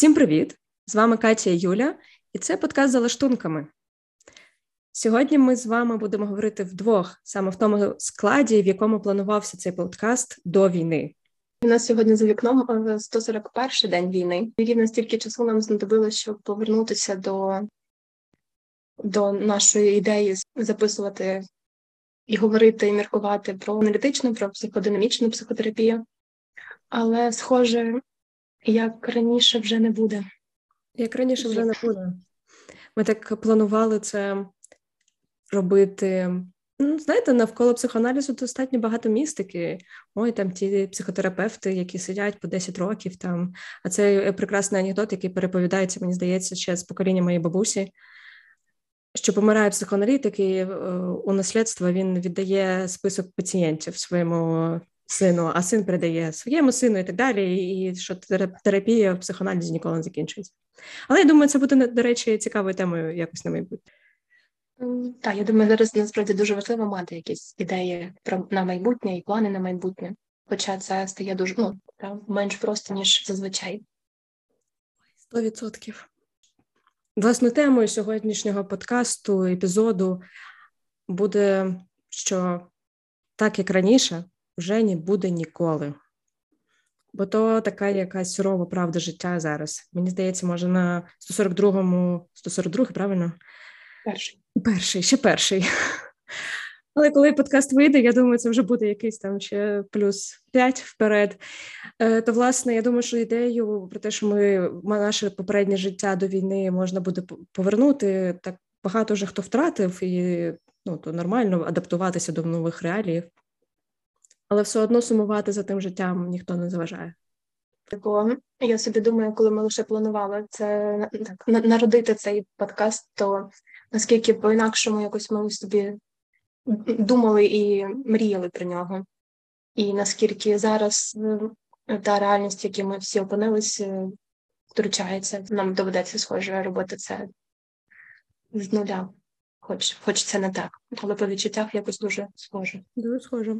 Всім привіт! З вами Катя і Юля, і це подкаст за лаштунками. Сьогодні ми з вами будемо говорити вдвох, саме в тому складі, в якому планувався цей подкаст до війни. У нас сьогодні за вікном 141-й е, день війни. Рівно стільки часу нам знадобилося, щоб повернутися до до нашої ідеї записувати і говорити, і міркувати про аналітичну, про психодинамічну психотерапію. Але, схоже, як раніше вже не буде. Як раніше вже не буде. Ми так планували це робити. Ну, знаєте, навколо психоаналізу достатньо багато містики. Ой, там ті психотерапевти, які сидять по 10 років там. А це прекрасний анекдот, який переповідається, мені здається, ще з покоління моєї бабусі. Що помирає психоаналітик, і е, у наслідство він віддає список пацієнтів своєму сину, а син передає своєму сину і так далі. І що терапія в психоаналізі ніколи не закінчується. Але я думаю, це буде до речі цікавою темою якось на майбутнє. Так, я думаю, зараз насправді дуже важливо мати якісь ідеї про на майбутнє і плани на майбутнє. Хоча це стає дуже ну, менш просто, ніж зазвичай. Сто відсотків. Власне, темою сьогоднішнього подкасту, епізоду буде, що так як раніше, вже не буде ніколи. Бо то така якась сурова правда життя зараз. Мені здається, може, на 142-му, 142 правильно? Перший. Перший, ще перший. Але коли подкаст вийде, я думаю, це вже буде якийсь там ще плюс 5 вперед. Е, то, власне, я думаю, що ідею про те, що ми наше попереднє життя до війни можна буде повернути, так багато вже хто втратив, і ну, то нормально адаптуватися до нових реалій але все одно сумувати за тим життям ніхто не заважає. Бо я собі думаю, коли ми лише планували це так народити цей подкаст, то наскільки по-інакшому якось ми собі думали і мріяли про нього. І наскільки зараз е, та реальність, в якій ми всі опинилися, втручається, нам доведеться схоже робити це з нуля, хоч хоч це не так, але по відчуттях якось дуже схоже. Дуже схоже.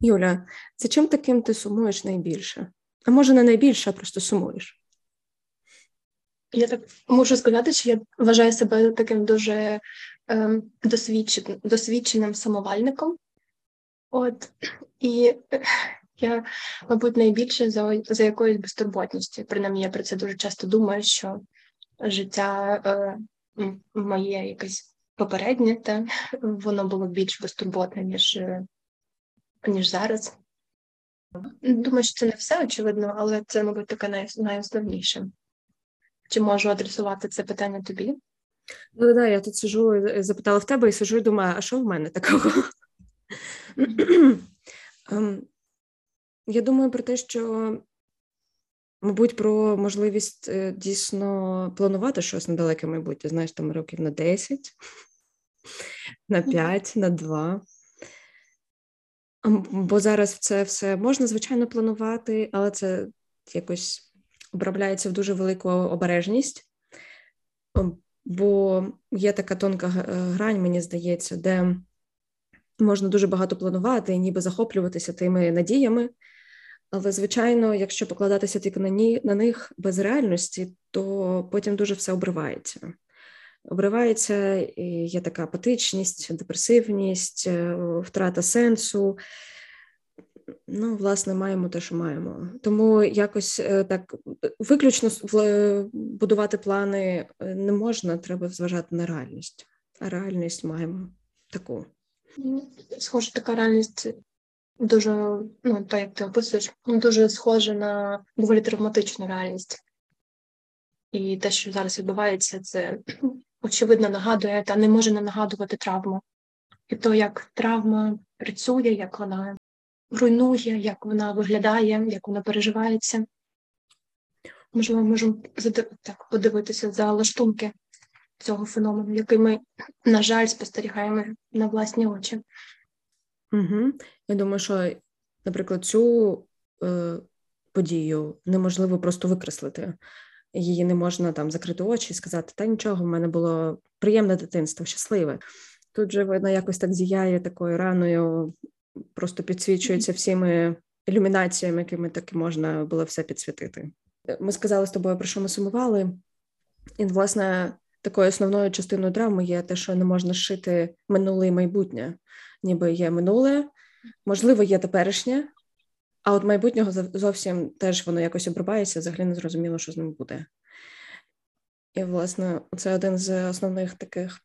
Юля, за чим таким ти сумуєш найбільше? А може, не найбільше, а просто сумуєш? Я так можу сказати, що я вважаю себе таким дуже ем, досвідченим, досвідченим самовальником. От і я, мабуть, найбільше за за якоюсь безтурботністю. Принаймні, я про це дуже часто думаю, що життя е, моє якесь попереднє, та воно було більш безтурботне, ніж е, ніж зараз. Думаю, що це не все очевидно, але це, мабуть, таке най... найосновніше. Чи можу адресувати це питання тобі? Ну, да, я тут сижу, запитала в тебе і сижу і думаю, а що в мене такого? Ем, я думаю про те, що, мабуть, про можливість е, дійсно планувати щось на далеке майбутнє, знаєш, там років на 10, на 5, на 2. Бо зараз це все можна, звичайно, планувати, але це якось обробляється в дуже велику обережність, бо є така тонка грань, мені здається, де можна дуже багато планувати і ніби захоплюватися тими надіями. Але, звичайно, якщо покладатися тільки на ні, на них без реальності, то потім дуже все обривається обривається, є така апатичність, депресивність, е, втрата сенсу. Ну, власне, маємо те, що маємо. Тому якось е, так виключно будувати плани е, не можна, треба зважати на реальність. А реальність маємо таку. Схоже, така реальність дуже, ну, так як ти описуєш, дуже схожа на доволі травматичну реальність. І те, що зараз відбувається, це очевидно нагадує та не може не нагадувати травму. І то, як травма працює, як вона руйнує, як вона виглядає, як вона переживається. Можливо, можемо так подивитися за лаштунки цього феномену, який ми, на жаль, спостерігаємо на власні очі. Угу. Я думаю, що, наприклад, цю е, подію неможливо просто викреслити її не можна там закрити очі і сказати, та нічого, в мене було приємне дитинство, щасливе. Тут же вона якось так зіяє такою раною, просто підсвічується всіми ілюмінаціями, якими таки можна було все підсвітити. ми сказали з тобою, про що ми сумували, і, власне, такою основною частиною травми є те, що не можна шити минуле і майбутнє, ніби є минуле, можливо, є теперішнє, а от майбутнього зовсім теж воно якось обрубається, взагалі не зрозуміло, що з ним буде. І, власне, це один з основних таких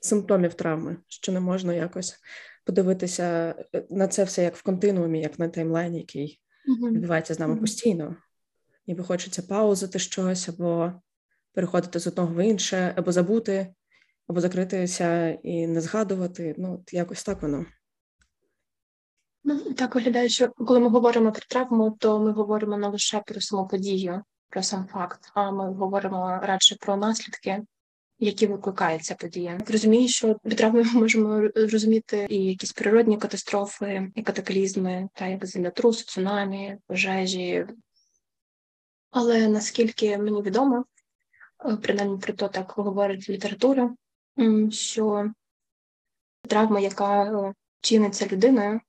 симптомів травми, що не можна якось подивитися е, на це все як в континуумі, як на таймлайні, який mm-hmm. відбувається з нами mm-hmm. постійно. Ніби хочеться паузити щось, або переходити з одного в інше, або забути, або закритися і не згадувати. Ну, якось так воно. Ну, так виглядає, що коли ми говоримо про травму, то ми говоримо не лише про саму подію, про сам факт, а ми говоримо радше про наслідки, які викликає ця подія. Розумію, що від травми ми можемо розуміти і якісь природні катастрофи, і катаклізми, та як землетрус, цунамі, пожежі. Але наскільки мені відомо, е, принаймні про то так говорить література, що травма, яка е, чиниться людиною,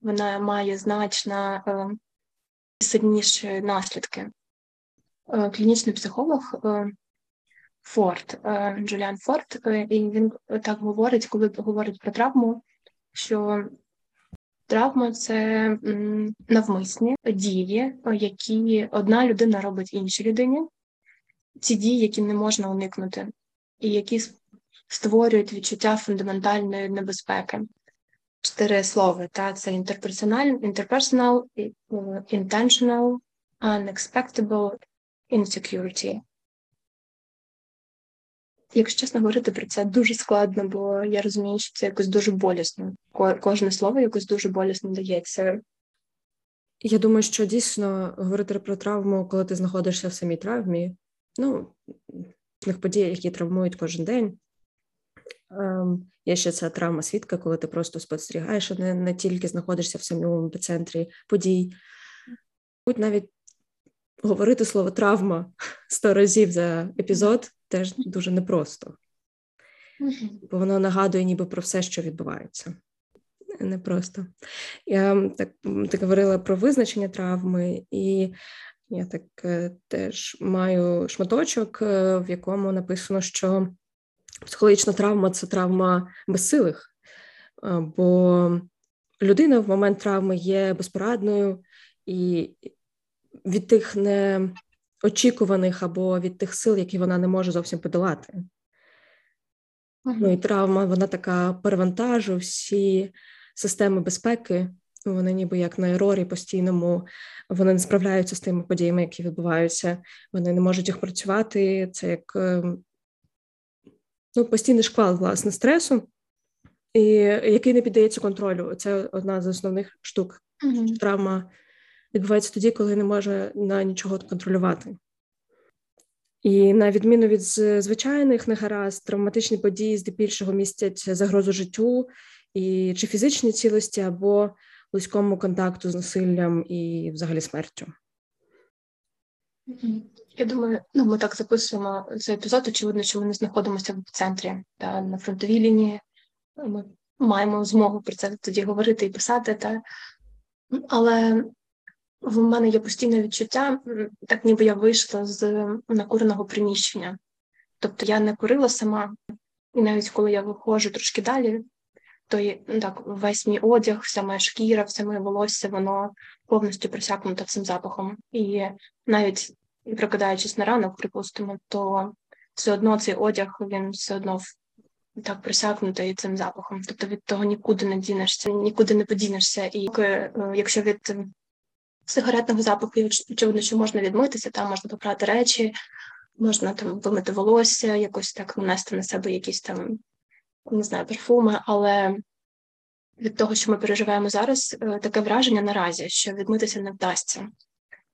вона має значно е, сильніші наслідки. Клінічний психолог Форд, е, Джуліан Форд, е, і він так говорить, коли говорить про травму, що травма це навмисні дії, які одна людина робить іншій людині, ці дії, які не можна уникнути, і які створюють відчуття фундаментальної небезпеки. Чотири слова, та це interpersonal, interpersonal, intentional, unexpectable, insecurity. Якщо чесно говорити про це дуже складно, бо я розумію, що це якось дуже болісно. Кожне слово якось дуже болісно дається. Я думаю, що дійсно говорити про травму, коли ти знаходишся в самій травмі, ну тих подій, які травмують кожен день. Ем, Є ще ця травма свідка, коли ти просто спостерігаєш, а не, не тільки знаходишся в самому епіцентрі подій. Будь навіть говорити слово травма сто разів за епізод теж дуже непросто, бо воно нагадує ніби про все, що відбувається. Непросто. Я так так говорила про визначення травми, і я так е, теж маю шматочок, е, в якому написано, що психологічна травма це травма безсилих, бо людина в момент травми є безпорадною, і від тих неочікуваних або від тих сил, які вона не може зовсім подолати. Ну і травма, вона така перевантажує всі системи безпеки. Вони ніби як на ерорі постійному, вони не справляються з тими подіями, які відбуваються, вони не можуть їх працювати. Це як ем, ну, постійний шквал власне стресу, і який не піддається контролю. Це одна з основних штук. Mm-hmm. Травма відбувається тоді, коли не може на нічого контролювати. І на відміну від звичайних негаразд, травматичні події здебільшого містять загрозу життю і чи фізичній цілості, або близькому контакту з насиллям і взагалі смертю. Я думаю, ну ми так записуємо цей епізод. Очевидно, що ми не знаходимося в центрі та на фронтовій лінії. Ми маємо змогу про це тоді говорити і писати. Та... Але в мене є постійне відчуття, так ніби я вийшла з накуреного приміщення. Тобто я не курила сама, і навіть коли я виходжу трошки далі, то ну, так весь мій одяг, вся моя шкіра, все моє волосся, воно повністю присякнуто цим запахом. І навіть прокидаючись на ранок, припустимо, то все одно цей одяг він все одно так присякнутий цим запахом. Тобто від того нікуди не дінешся, нікуди не подінешся. І е, якщо від сигаретного запаху, очевидно, що можна відмитися, там можна попрати речі, можна там помити волосся, якось так нанести на себе якісь там, не знаю, парфуми, але від того, що ми переживаємо зараз, е, таке враження наразі, що відмитися не вдасться.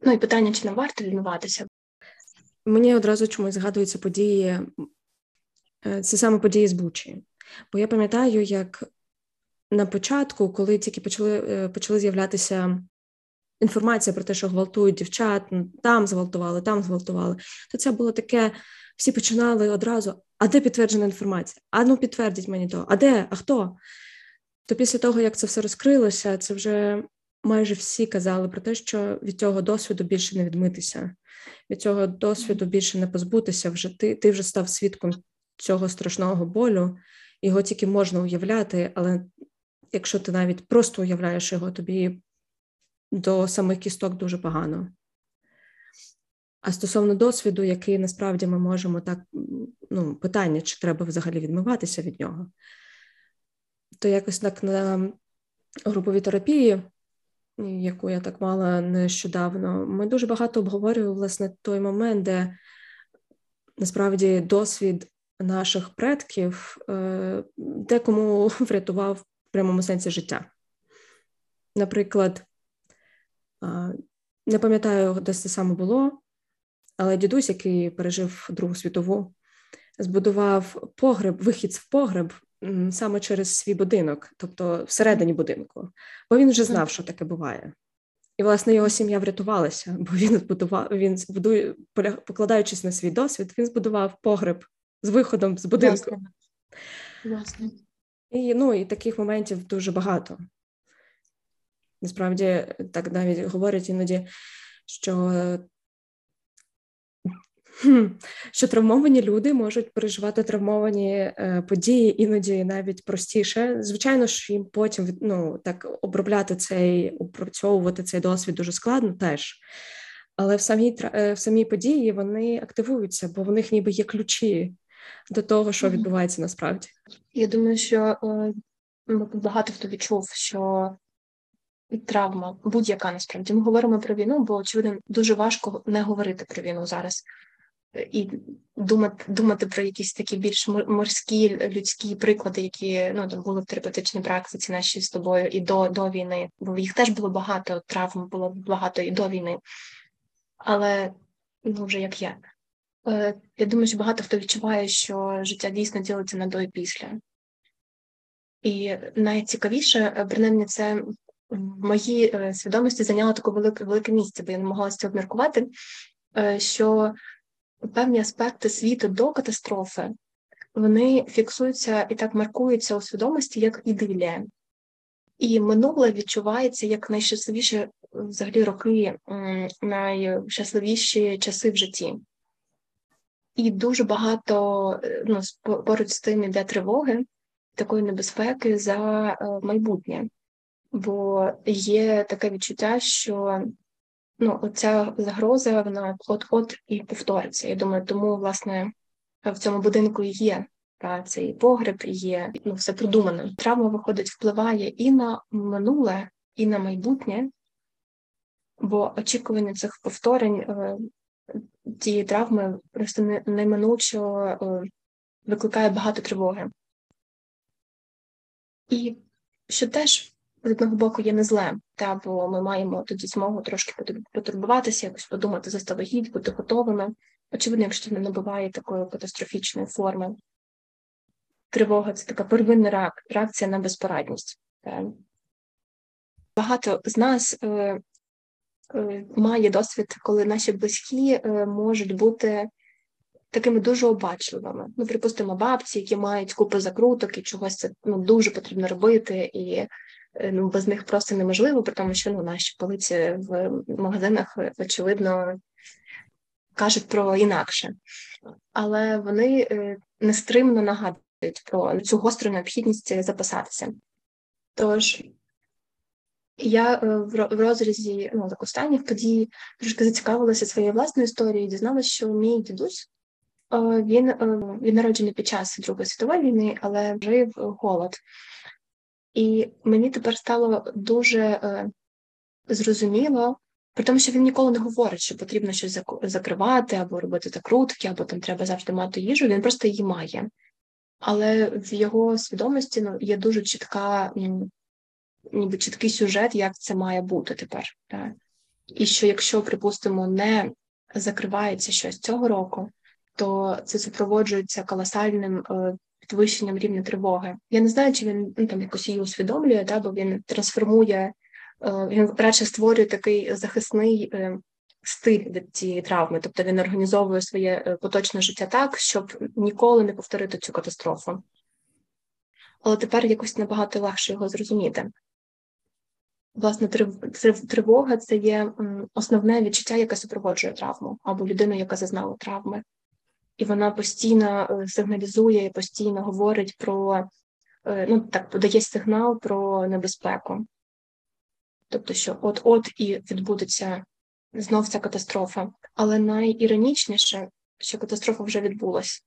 Ну і питання, чи не варто відмиватися? Мені одразу чомусь згадуються події, е, це саме події з Бучі. Бо я пам'ятаю, як на початку, коли тільки почали е, почали з'являтися інформація про те, що гвалтують дівчат, там зґвалтували, там зґвалтували, то це було таке. Всі починали одразу: а де підтверджена інформація? А ну підтвердіть мені то, а де, а хто? То після того, як це все розкрилося, це вже майже всі казали про те, що від цього досвіду більше не відмитися, від цього досвіду більше не позбутися. Вже ти, ти вже став свідком цього страшного болю, його тільки можна уявляти, але якщо ти навіть просто уявляєш його, тобі до самих кісток дуже погано. А стосовно досвіду, який насправді ми можемо так, ну, питання, чи треба взагалі відмиватися від нього, то якось так на груповій терапії, яку я так мала нещодавно, ми дуже багато обговорювали власне той момент, де насправді досвід наших предків е, декому врятував в прямому сенсі життя. Наприклад, не пам'ятаю, де це саме було, але дідусь, який пережив Другу світову, збудував погреб, вихід в погреб саме через свій будинок, тобто всередині будинку, бо він вже знав, що таке буває. І, власне, його сім'я врятувалася, бо він збудував, він збудує, покладаючись на свій досвід, він збудував погреб з виходом з будинку. Власне. І ну, і таких моментів дуже багато. Насправді, так навіть говорять іноді, що що травмовані люди можуть переживати травмовані е, події, іноді навіть простіше. Звичайно, що їм потім ну, так обробляти цей, опрацьовувати цей досвід дуже складно теж. Але в самій е, в самій події вони активуються, бо в них ніби є ключі до того, що відбувається насправді. Я думаю, що е, багато хто відчув, що травма будь-яка насправді ми говоримо про війну, бо очевидно дуже важко не говорити про війну зараз і думати думати про якісь такі більш морські людські приклади, які ну там були в терапевтичній практиці наші з тобою і до до війни, бо їх теж було багато, травм було багато і до війни, але ну вже як є. Е, я думаю, що багато хто відчуває, що життя дійсно ділиться на до і після. І найцікавіше, е, принаймні, це в моїй е, свідомості зайняло таке велике велике місце, бо я з цього обміркувати, що певні аспекти світу до катастрофи вони фіксуються і так маркуються у свідомості як ідилія. І минуле відчувається як найщасливіші взагалі роки, найщасливіші часи в житті. І дуже багато е, ну, поруч з тим іде тривоги, такої небезпеки за е, майбутнє. Бо є таке відчуття, що ну, оця загроза, вона от-от і повториться. Я думаю, тому, власне, в цьому будинку є цей погреб, є ну, все продумано. Травма, виходить, впливає і на минуле, і на майбутнє, бо очікування цих повторень е, цієї травми просто неминуче е, викликає багато тривоги. І що теж з одного боку є не зле, та бо ми маємо тоді змогу трошки потурбуватися, якось подумати заздалегідь, бути готовими. Очевидно, якщо не набуває такої катастрофічної форми. Тривога це така первинна реакція на безпорадність. Багато з нас е, е, має досвід, коли наші близькі е, можуть бути такими дуже обачливими. Ну, припустимо, бабці, які мають купу закруток і чогось це ну, дуже потрібно робити, і ну, без них просто неможливо, при тому, що ну, наші полиці в магазинах, очевидно, кажуть про інакше. Але вони е, нестримно нагадують про цю гостру необхідність записатися. Тож я е, в розрізі ну, так останніх подій трошки зацікавилася своєю власною історією, дізналася, що мій дідусь він він народжений під час Другої світової війни, але жив голод. І мені тепер стало дуже е, зрозуміло, при тому, що він ніколи не говорить, що потрібно щось закривати або робити закрутки, або там треба завжди мати їжу. Він просто її має. Але в його свідомості ну, є дуже чітка, ніби чіткий сюжет, як це має бути тепер. Так? І що якщо, припустимо, не закривається щось цього року, то це супроводжується колосальним е, підвищенням рівня тривоги. Я не знаю, чи він ну, там якось її усвідомлює, да, бо він трансформує, е, він радше створює такий захисний е, стиль від цієї травми, тобто він організовує своє е, поточне життя так, щоб ніколи не повторити цю катастрофу. Але тепер якось набагато легше його зрозуміти. власне тривога це є основне відчуття, яке супроводжує травму, або людину, яка зазнала травми. І вона постійно е, сигналізує, постійно говорить про е, ну так подає сигнал про небезпеку. Тобто, що от-от і відбудеться знов ця катастрофа. Але найіронічніше, що катастрофа вже відбулася.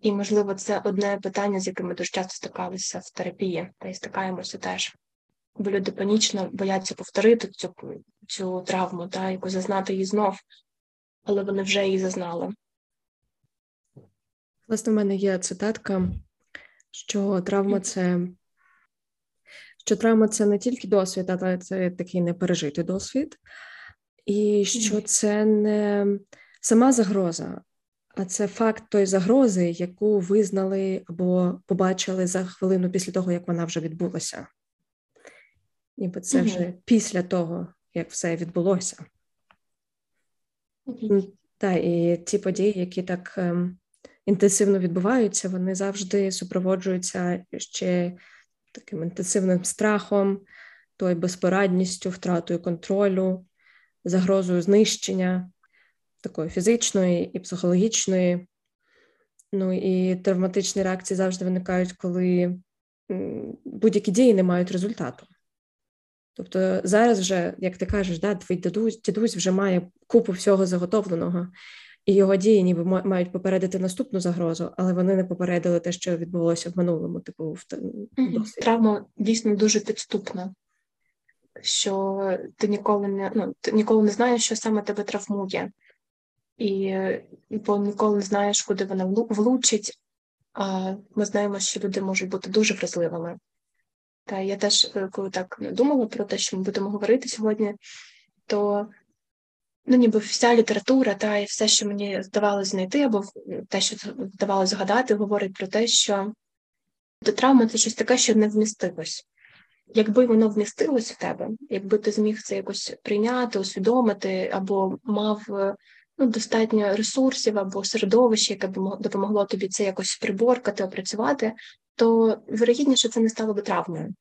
І, можливо, це одне питання, з яким ми дуже часто стикалися в терапії, та й стикаємося теж. Бо люди панічно бояться повторити цю цю травму, та яку зазнати її знов, але вони вже її зазнали. Власне, в мене є цитатка, що травма це що травма це не тільки досвід, але це такий непережитий досвід, і що це не сама загроза, а це факт тої загрози, яку визнали або побачили за хвилину після того, як вона вже відбулася. Ніби це вже після того, як все відбулося. Так, і ті події, які так ем, інтенсивно відбуваються, вони завжди супроводжуються ще таким інтенсивним страхом, тою безпорадністю, втратою контролю, загрозою знищення, такої фізичної і психологічної. Ну і травматичні реакції завжди виникають, коли будь-які дії не мають результату. Тобто зараз вже, як ти кажеш, да, твій дідусь, дідусь вже має купу всього заготовленого, і його дії ніби мають попередити наступну загрозу, але вони не попередили те, що відбулося в минулому. Типу, в досвіді. травма дійсно дуже підступна, що ти ніколи не ну, ти ніколи не знаєш, що саме тебе травмує, і бо ніколи не знаєш, куди вона влучить. А ми знаємо, що люди можуть бути дуже вразливими. Та я теж, е, коли так думала про те, що ми будемо говорити сьогодні, то ну, ніби вся література, та і все, що мені здавалося знайти, або те, що здавалося згадати, говорить про те, що травма це щось таке, що не вмістилось. Якби воно вмістилось в тебе, якби ти зміг це якось прийняти, усвідомити, або мав ну, достатньо ресурсів або середовище, яке б допомогло тобі це якось приборкати, опрацювати, то вирогідніше це не стало би травмою.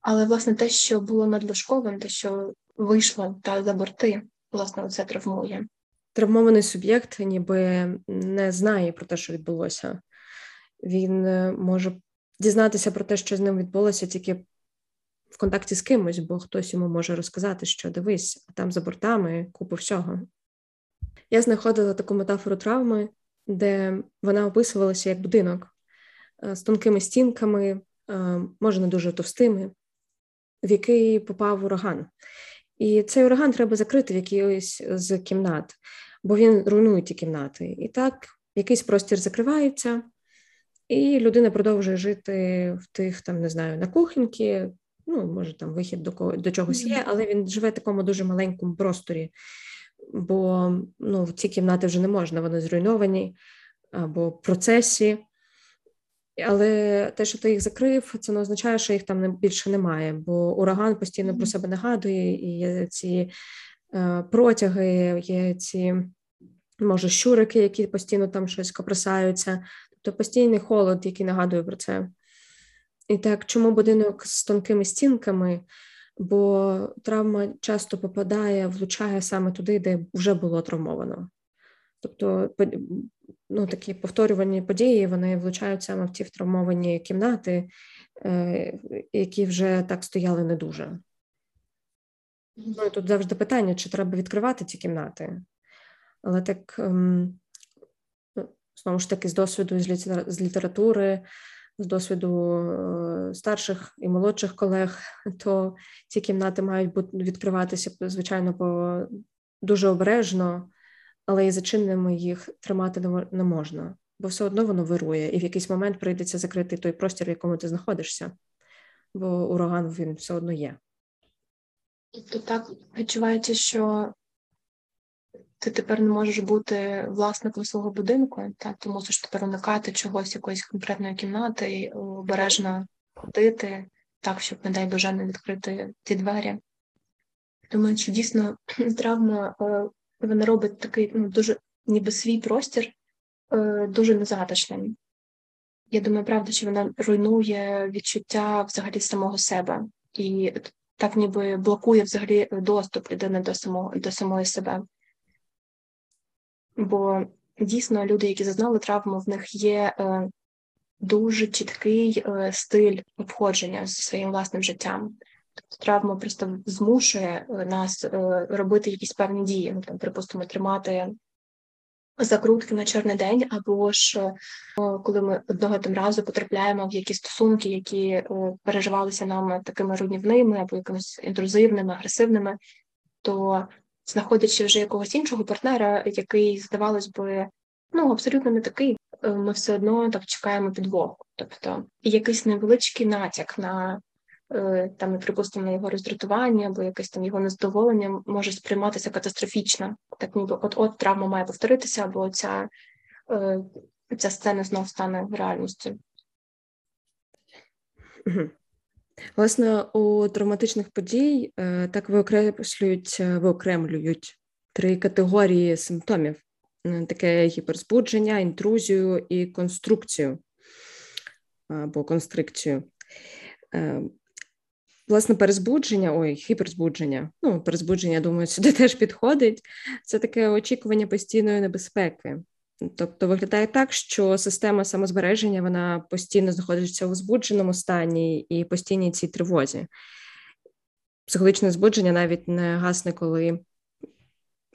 Але, власне, те, що було надлишковим, те, що вийшло та за борти, власне, це травмує. Травмований суб'єкт ніби не знає про те, що відбулося. Він е, може дізнатися про те, що з ним відбулося, тільки в контакті з кимось, бо хтось йому може розказати, що дивись, а там за бортами купу всього. Я знаходила таку метафору травми, де вона описувалася як будинок е, з тонкими стінками, е, може не дуже товстими, в який попав ураган. І цей ураган треба закрити в якійсь з кімнат, бо він руйнує ті кімнати. І так, якийсь простір закривається, і людина продовжує жити в тих, там, не знаю, на кухоньки, ну, може, там вихід до до чогось є, але він живе в такому дуже маленькому просторі, бо ну, в ці кімнати вже не можна, вони зруйновані або в процесі. Але те, що ти їх закрив, це не означає, що їх там більше немає, бо ураган постійно про себе нагадує, і є ці е, протяги, є ці, може, щурики, які постійно там щось копросаються, тобто постійний холод, який нагадує про це. І так, чому будинок з тонкими стінками? Бо травма часто попадає, влучає саме туди, де вже було травмовано. Тобто ну, такі повторювані події вони влучають саме в ті травмовані кімнати, е, які вже так стояли не дуже. Ну, Тут завжди питання, чи треба відкривати ці кімнати. Але так, ем, ну, знову ж таки, з досвіду з літератури, з досвіду е, старших і молодших колег, то ці кімнати мають відкриватися, звичайно, по дуже обережно але і зачиненими їх тримати не можна, бо все одно воно вирує, і в якийсь момент прийдеться закрити той простір, в якому ти знаходишся, бо ураган він все одно є. Тобто так відчувається, що ти тепер не можеш бути власником свого будинку, так ти мусиш тепер уникати чогось, якоїсь конкретної кімнати, і обережно ходити, так, щоб, не дай Боже, не відкрити ті двері. Думаю, що дійсно травма е, вона робить такий ну, дуже ніби свій простір е, дуже незатишним. Я думаю, правда, що вона руйнує відчуття взагалі самого себе. і так ніби блокує взагалі доступ людини до самого до самої себе. Бо дійсно люди, які зазнали травму, в них є е, дуже чіткий е, стиль обходження зі своїм власним життям. Тобто травма просто змушує е, нас е, робити якісь певні дії, ну там, припустимо, тримати закрутки на чорний день, або ж е, коли ми одного там разу потрапляємо в якісь стосунки, які переживалися нами такими руйнівними або якимись інтрузивними, агресивними, то знаходячи вже якогось іншого партнера, який, здавалось би, ну абсолютно не такий, ми все одно так чекаємо підвоху. Тобто якийсь невеличкий натяк на там, припустимо, його роздратування або якесь там його незадоволення може сприйматися катастрофічно. Так ніби от-от травма має повторитися, або ця, е, ця сцена знов стане реальністю. Власне, у травматичних подій е, так виокреслюють, виокремлюють три категорії симптомів: таке гіперзбудження, інтрузію і конструкцію або констрикцію. Власне, перезбудження, ой, гіперзбудження. Ну, перезбудження, думаю, сюди теж підходить. Це таке очікування постійної небезпеки. Тобто виглядає так, що система самозбереження вона постійно знаходиться у збудженому стані і постійній цій тривозі. Психологічне збудження навіть не гасне, коли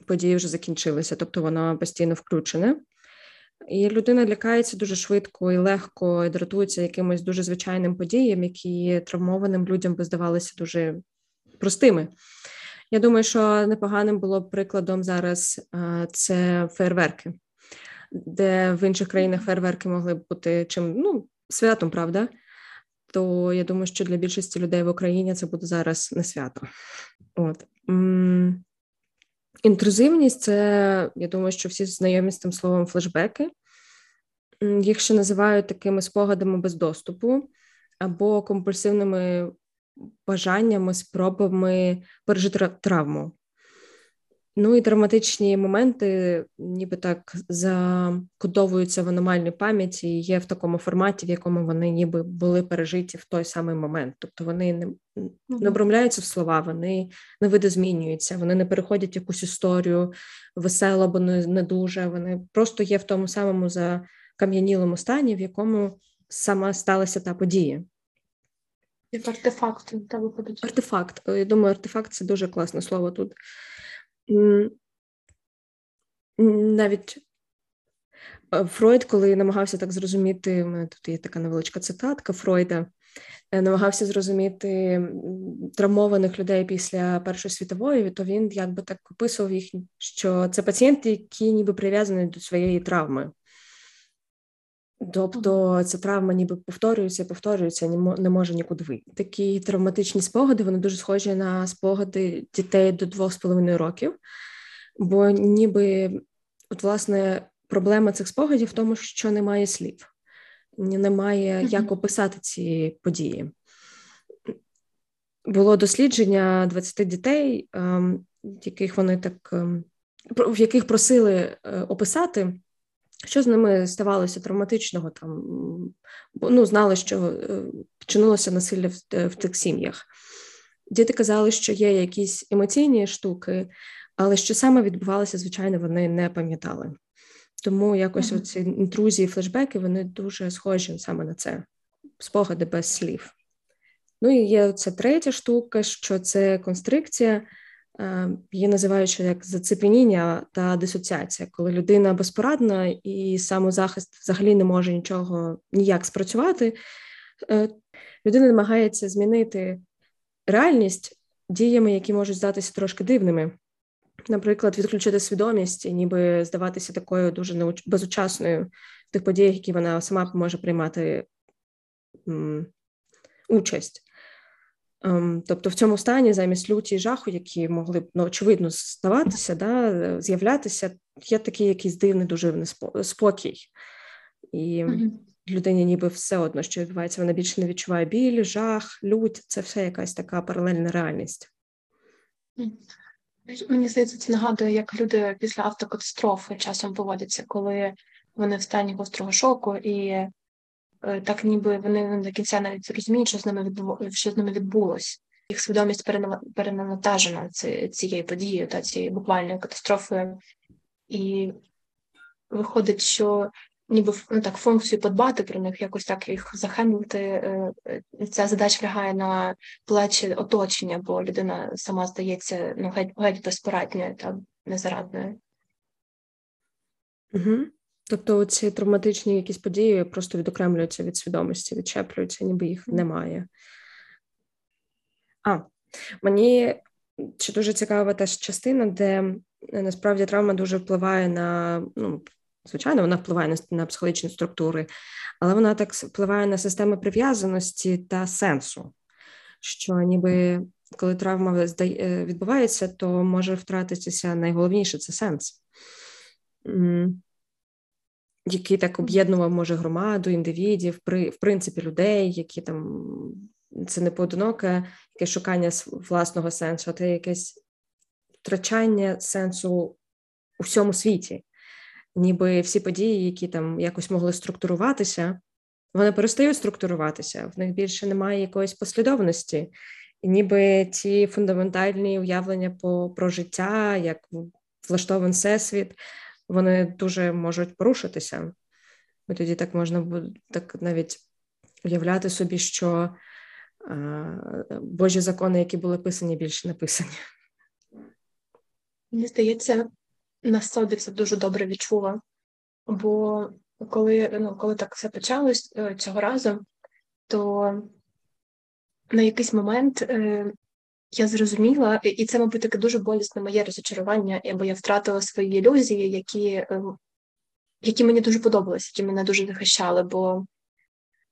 події вже закінчилися, тобто воно постійно включене. І людина лякається дуже швидко і легко і дратується якимось дуже звичайним подіям, які травмованим людям би здавалися дуже простими. Я думаю, що непоганим було б прикладом зараз це фейерверки, де в інших країнах фейерверки могли б бути чим ну, святом, правда? То я думаю, що для більшості людей в Україні це буде зараз не свято. От. Інтрузивність це, я думаю, що всі знайомі з тим словом флешбеки. Їх ще називають такими спогадами без доступу або компульсивними бажаннями, спробами пережити травму. Ну і травматичні моменти, ніби так закодовуються в аномальній пам'яті і є в такому форматі, в якому вони ніби були пережиті в той самий момент. Тобто вони не не обрамляються в слова, вони не видозмінюються, вони не переходять якусь історію весело, або не, не дуже. Вони просто є в тому самому закам'янілому стані, в якому сама сталася та подія. Як артефакт та виходить. Артефакт. Я думаю, артефакт це дуже класне слово тут навіть е, Фройд, коли намагався так зрозуміти, у мене тут є така невеличка цитатка Фройда, е, намагався зрозуміти травмованих людей після Першої світової, то він якби так описував їх, що це пацієнти, які ніби прив'язані до своєї травми. Тобто ця травма ніби повторюється, повторюється, не може нікуди вийти. Такі травматичні спогади вони дуже схожі на спогади дітей до двох з половиною років, бо ніби от власне проблема цих спогадів в тому, що немає слів, немає як описати ці події. Було дослідження 20 дітей, ем, яких вони так ем, в яких просили е, описати. Що з ними ставалося травматичного там? Ну, знали, що е, вчинилося насилля в, е, в тих сім'ях. Діти казали, що є якісь емоційні штуки, але що саме відбувалося, звичайно, вони не пам'ятали. Тому якось mm-hmm. оці інтрузії, флешбеки, вони дуже схожі саме на це, спогади без слів. Ну і є ця третя штука, що це констрикція. Е, її називають ще як зацепеніння та дисоціація, коли людина безпорадна і самозахист взагалі не може нічого ніяк спрацювати. Е, людина намагається змінити реальність діями, які можуть здатися трошки дивними. Наприклад, відключити свідомість і ніби здаватися такою дуже безучасною в тих подіях, які вона сама може приймати участь. Ем, тобто в цьому стані замість люті і жаху, які могли б ну, очевидно ставатися, да, з'являтися, є такий якийсь дивний доживний спокій. І mm-hmm. людині ніби все одно, що відбувається, вона більше не відчуває біль, жах, лють це все якась така паралельна реальність. Мені здається, це нагадує, як люди після автокатастрофи часом поводяться, коли вони в стані гострого шоку і так ніби вони до кінця навіть розуміють, що з ними відбу... що з ними відбулось. їх свідомість перенавантажена цією подією та цією буквальною катастрофою. І виходить, що ніби ну, так функцію подбати про них, якось так їх захемлити. Е, е, ця задача лягає на плечі оточення, бо людина сама здається ну, геть геть безпорадньою та незарадною. Угу. Тобто ці травматичні якісь події просто відокремлюються від свідомості, відчеплюються, ніби їх немає. А, мені ще дуже цікава та частина, де насправді травма дуже впливає на ну, Звичайно, вона впливає на, на психологічні структури, але вона так впливає на системи прив'язаності та сенсу. Що ніби коли травма е, відбувається, то може втратитися найголовніше це сенс, який так об'єднував може громаду, індивідів, при в принципі, людей, які там це не поодиноке якесь шукання власного сенсу, а це якесь втрачання сенсу у всьому світі. Ніби всі події, які там якось могли структуруватися, вони перестають структуруватися, в них більше немає якоїсь послідовності, і ніби ці фундаментальні уявлення по, про життя, як влаштований всесвіт, вони дуже можуть порушитися. І тоді так можна буде так навіть уявляти собі, що е, Божі закони, які були писані, більше не писані. Мені здається, на собі це дуже добре відчула. Бо коли ну, коли так все почалось е, цього разу, то на якийсь момент е, я зрозуміла, і це, мабуть, таке дуже болісне моє розочарування, бо я втратила свої ілюзії, які е, які мені дуже подобалися, які мене дуже захищали. Бо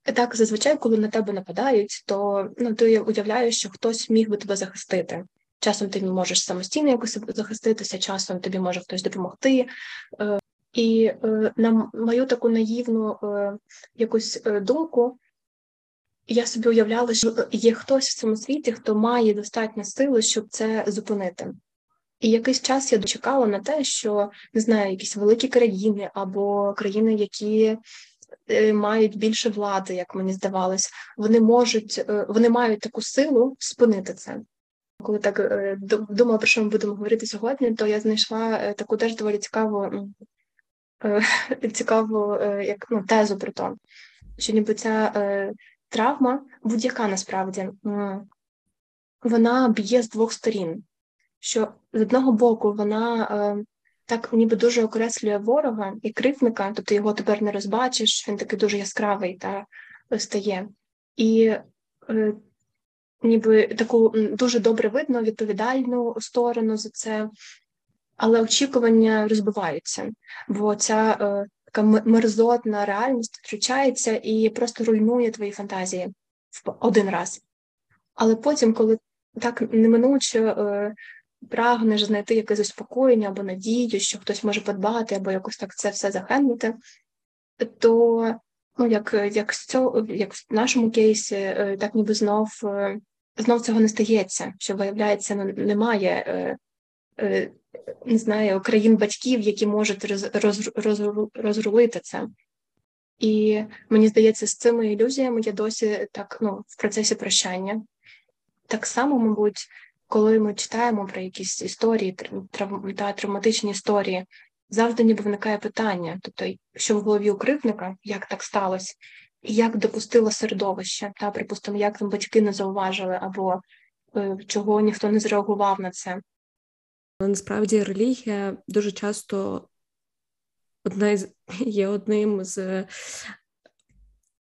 так зазвичай, коли на тебе нападають, то ну, ти уявляєш, що хтось міг би тебе захистити. Часом ти можеш самостійно якось захиститися, часом тобі може хтось допомогти. Е, і е, на мою таку наївну е, якусь думку я собі уявляла, що є хтось в цьому світі, хто має достатньо сили, щоб це зупинити. І якийсь час я дочекала на те, що не знаю, якісь великі країни або країни, які мають більше влади, як мені здавалось, вони можуть, вони мають таку силу спинити це. Коли так е, думала, про що ми будемо говорити сьогодні, то я знайшла е, таку теж доволі цікаву е, цікаву як ну, тезу про то, що ніби ця травма, будь-яка насправді, вона б'є з двох сторін. Що з одного боку вона так ніби дуже окреслює ворога і кривника, тобто його тепер не розбачиш, він такий дуже яскравий та стає. І ніби таку дуже добре видно відповідальну сторону за це, але очікування розбиваються, бо ця е, така мерзотна реальність втручається і просто руйнує твої фантазії в один раз. Але потім, коли так неминуче е, прагнеш знайти якесь заспокоєння або надію, що хтось може подбати, або якось так це все захендити, то ну, як як, цього, як в нашому кейсі, е, так ніби знов е, знов цього не стається, що виявляється, ну, немає е, е, не знаю, країн батьків, які можуть роз, роз, роз, розрулити це. І мені здається, з цими ілюзіями я досі так ну, в процесі прощання. Так само, мабуть, коли ми читаємо про якісь історії, трав, та травматичні історії, завжди ніби виникає питання, тобто, що в голові у кривника, як так сталося, як допустило середовище, та припустимо, як там батьки не зауважили, або е, чого ніхто не зреагував на це. Але насправді релігія дуже часто одна з є одним з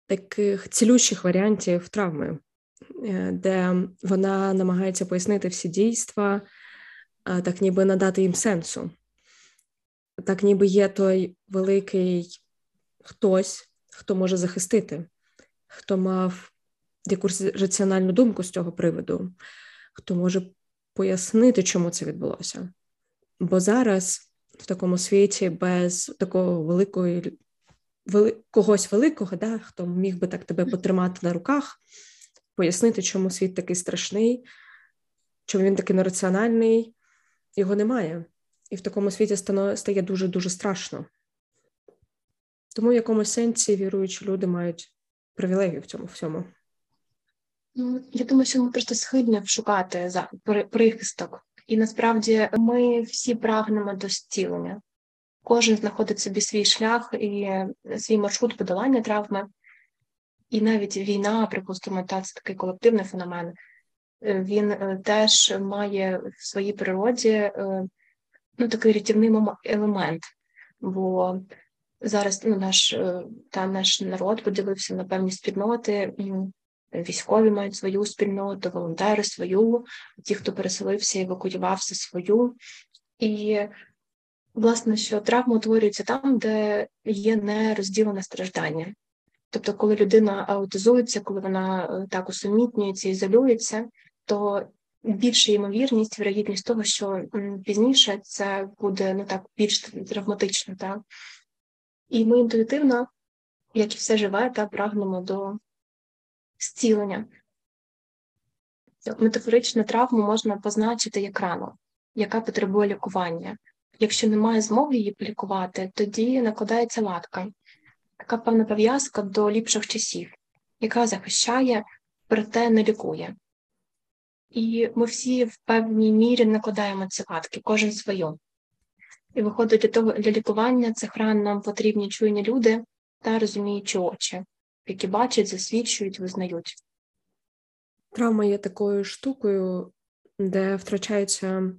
таких цілющих варіантів травми, е, де вона намагається пояснити всі дійства, так ніби надати їм сенсу. Так ніби є той великий хтось, хто може захистити, хто мав якусь раціональну думку з цього приводу, хто може пояснити, чому це відбулося. Бо зараз в такому світі без такого великої вели, когось великого, да, хто міг би так тебе потримати на руках, пояснити, чому світ такий страшний, чому він такий нераціональний, його немає. І в такому світі стає дуже дуже страшно. Тому в якомусь сенсі віруючі люди мають привілегію в цьому всьому. Ну, я думаю, що ми просто схильні шукати за прихисток. І насправді ми всі прагнемо до зцілення. Кожен знаходить собі свій шлях і свій маршрут подолання травми. І навіть війна, припустимо, та це такий колективний феномен. Е, він е, теж має в своїй природі е, ну, такий рятівний елемент. Бо зараз ну, наш та наш народ поділився на певні спільноти. Військові мають свою спільноту, волонтери свою, ті, хто переселився евакуювався свою. І, власне, що травма утворюється там, де є нерозділене страждання. Тобто, коли людина аутизується, коли вона так усумітнюється, ізолюється, то більша ймовірність, вірогідність того, що пізніше це буде ну так більш травматично. Так? І ми інтуїтивно, як і все живе, та прагнемо до зцілення. Метафоричну травму можна позначити як рану, яка потребує лікування. Якщо немає змоги її полікувати, тоді накладається латка, така певна пов'язка до ліпших часів, яка захищає, проте не лікує. І ми всі в певній мірі накладаємо ці латки, кожен свою. І виходить для того для лікування цих ран нам потрібні чуйні люди та розуміючі очі, які бачать, засвідчують, визнають. Травма є такою штукою, де втрачається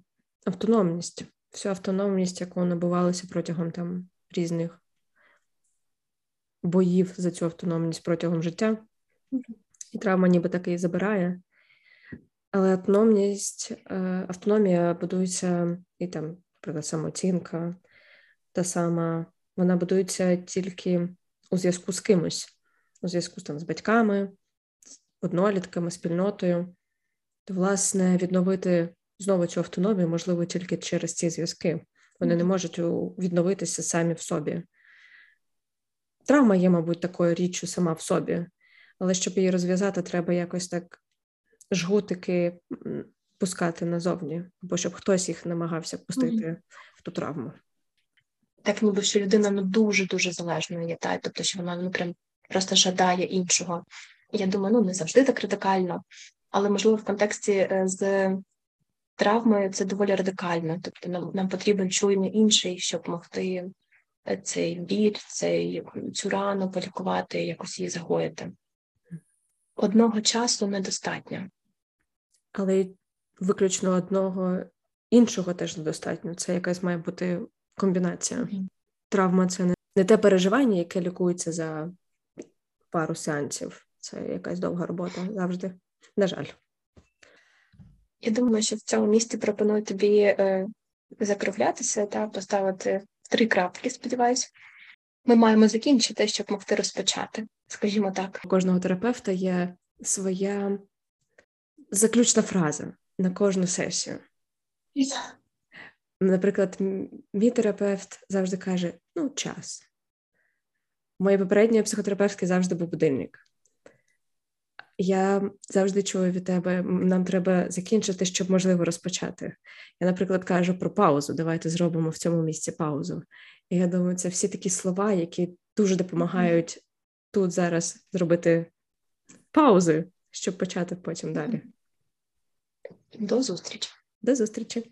автономність, всю автономність, яку набувалася протягом там різних боїв за цю автономність протягом життя. І травма ніби таки і забирає. Але автономність, е, автономія будується і там, наприклад, самооцінка та сама, вона будується тільки у зв'язку з кимось, у зв'язку там, з батьками, однолітками, спільнотою. То, власне, відновити знову цю автономію можливо тільки через ці зв'язки. Вони не можуть відновитися самі в собі. Травма є, мабуть, такою річчю сама в собі, але щоб її розв'язати, треба якось так жгутики пускати назовні, або щоб хтось їх намагався пустити mm-hmm. в ту травму. Так, ніби що людина ну дуже дуже залежною є, та тобто, що вона ну прям просто жадає іншого. Я думаю, ну не завжди так радикально, але можливо в контексті е, з травмою це доволі радикально. Тобто, нам нам потрібен чуйний інший, щоб могти е, цей біль, цей цю рану полікувати, якось її загоїти. Одного часу недостатньо але виключно одного іншого теж недостатньо. Це якась має бути комбінація. Mm-hmm. Травма це не те переживання, яке лікується за пару сеансів. Це якась довга робота завжди. На жаль. Я думаю, що в цьому місці пропоную тобі е, закруглятися та поставити три крапки, сподіваюся. Ми маємо закінчити, щоб могти розпочати, скажімо так. У кожного терапевта є своя заключна фраза на кожну сесію. Наприклад, мій терапевт завжди каже: ну, час. Моє попереднє психотерапевтське завжди був будильник. Я завжди чую від тебе, нам треба закінчити, щоб можливо розпочати. Я, наприклад, кажу про паузу. Давайте зробимо в цьому місці паузу. І я думаю, це всі такі слова, які дуже допомагають тут зараз зробити паузи, щоб почати потім далі. До зустрічі. До зустрічі.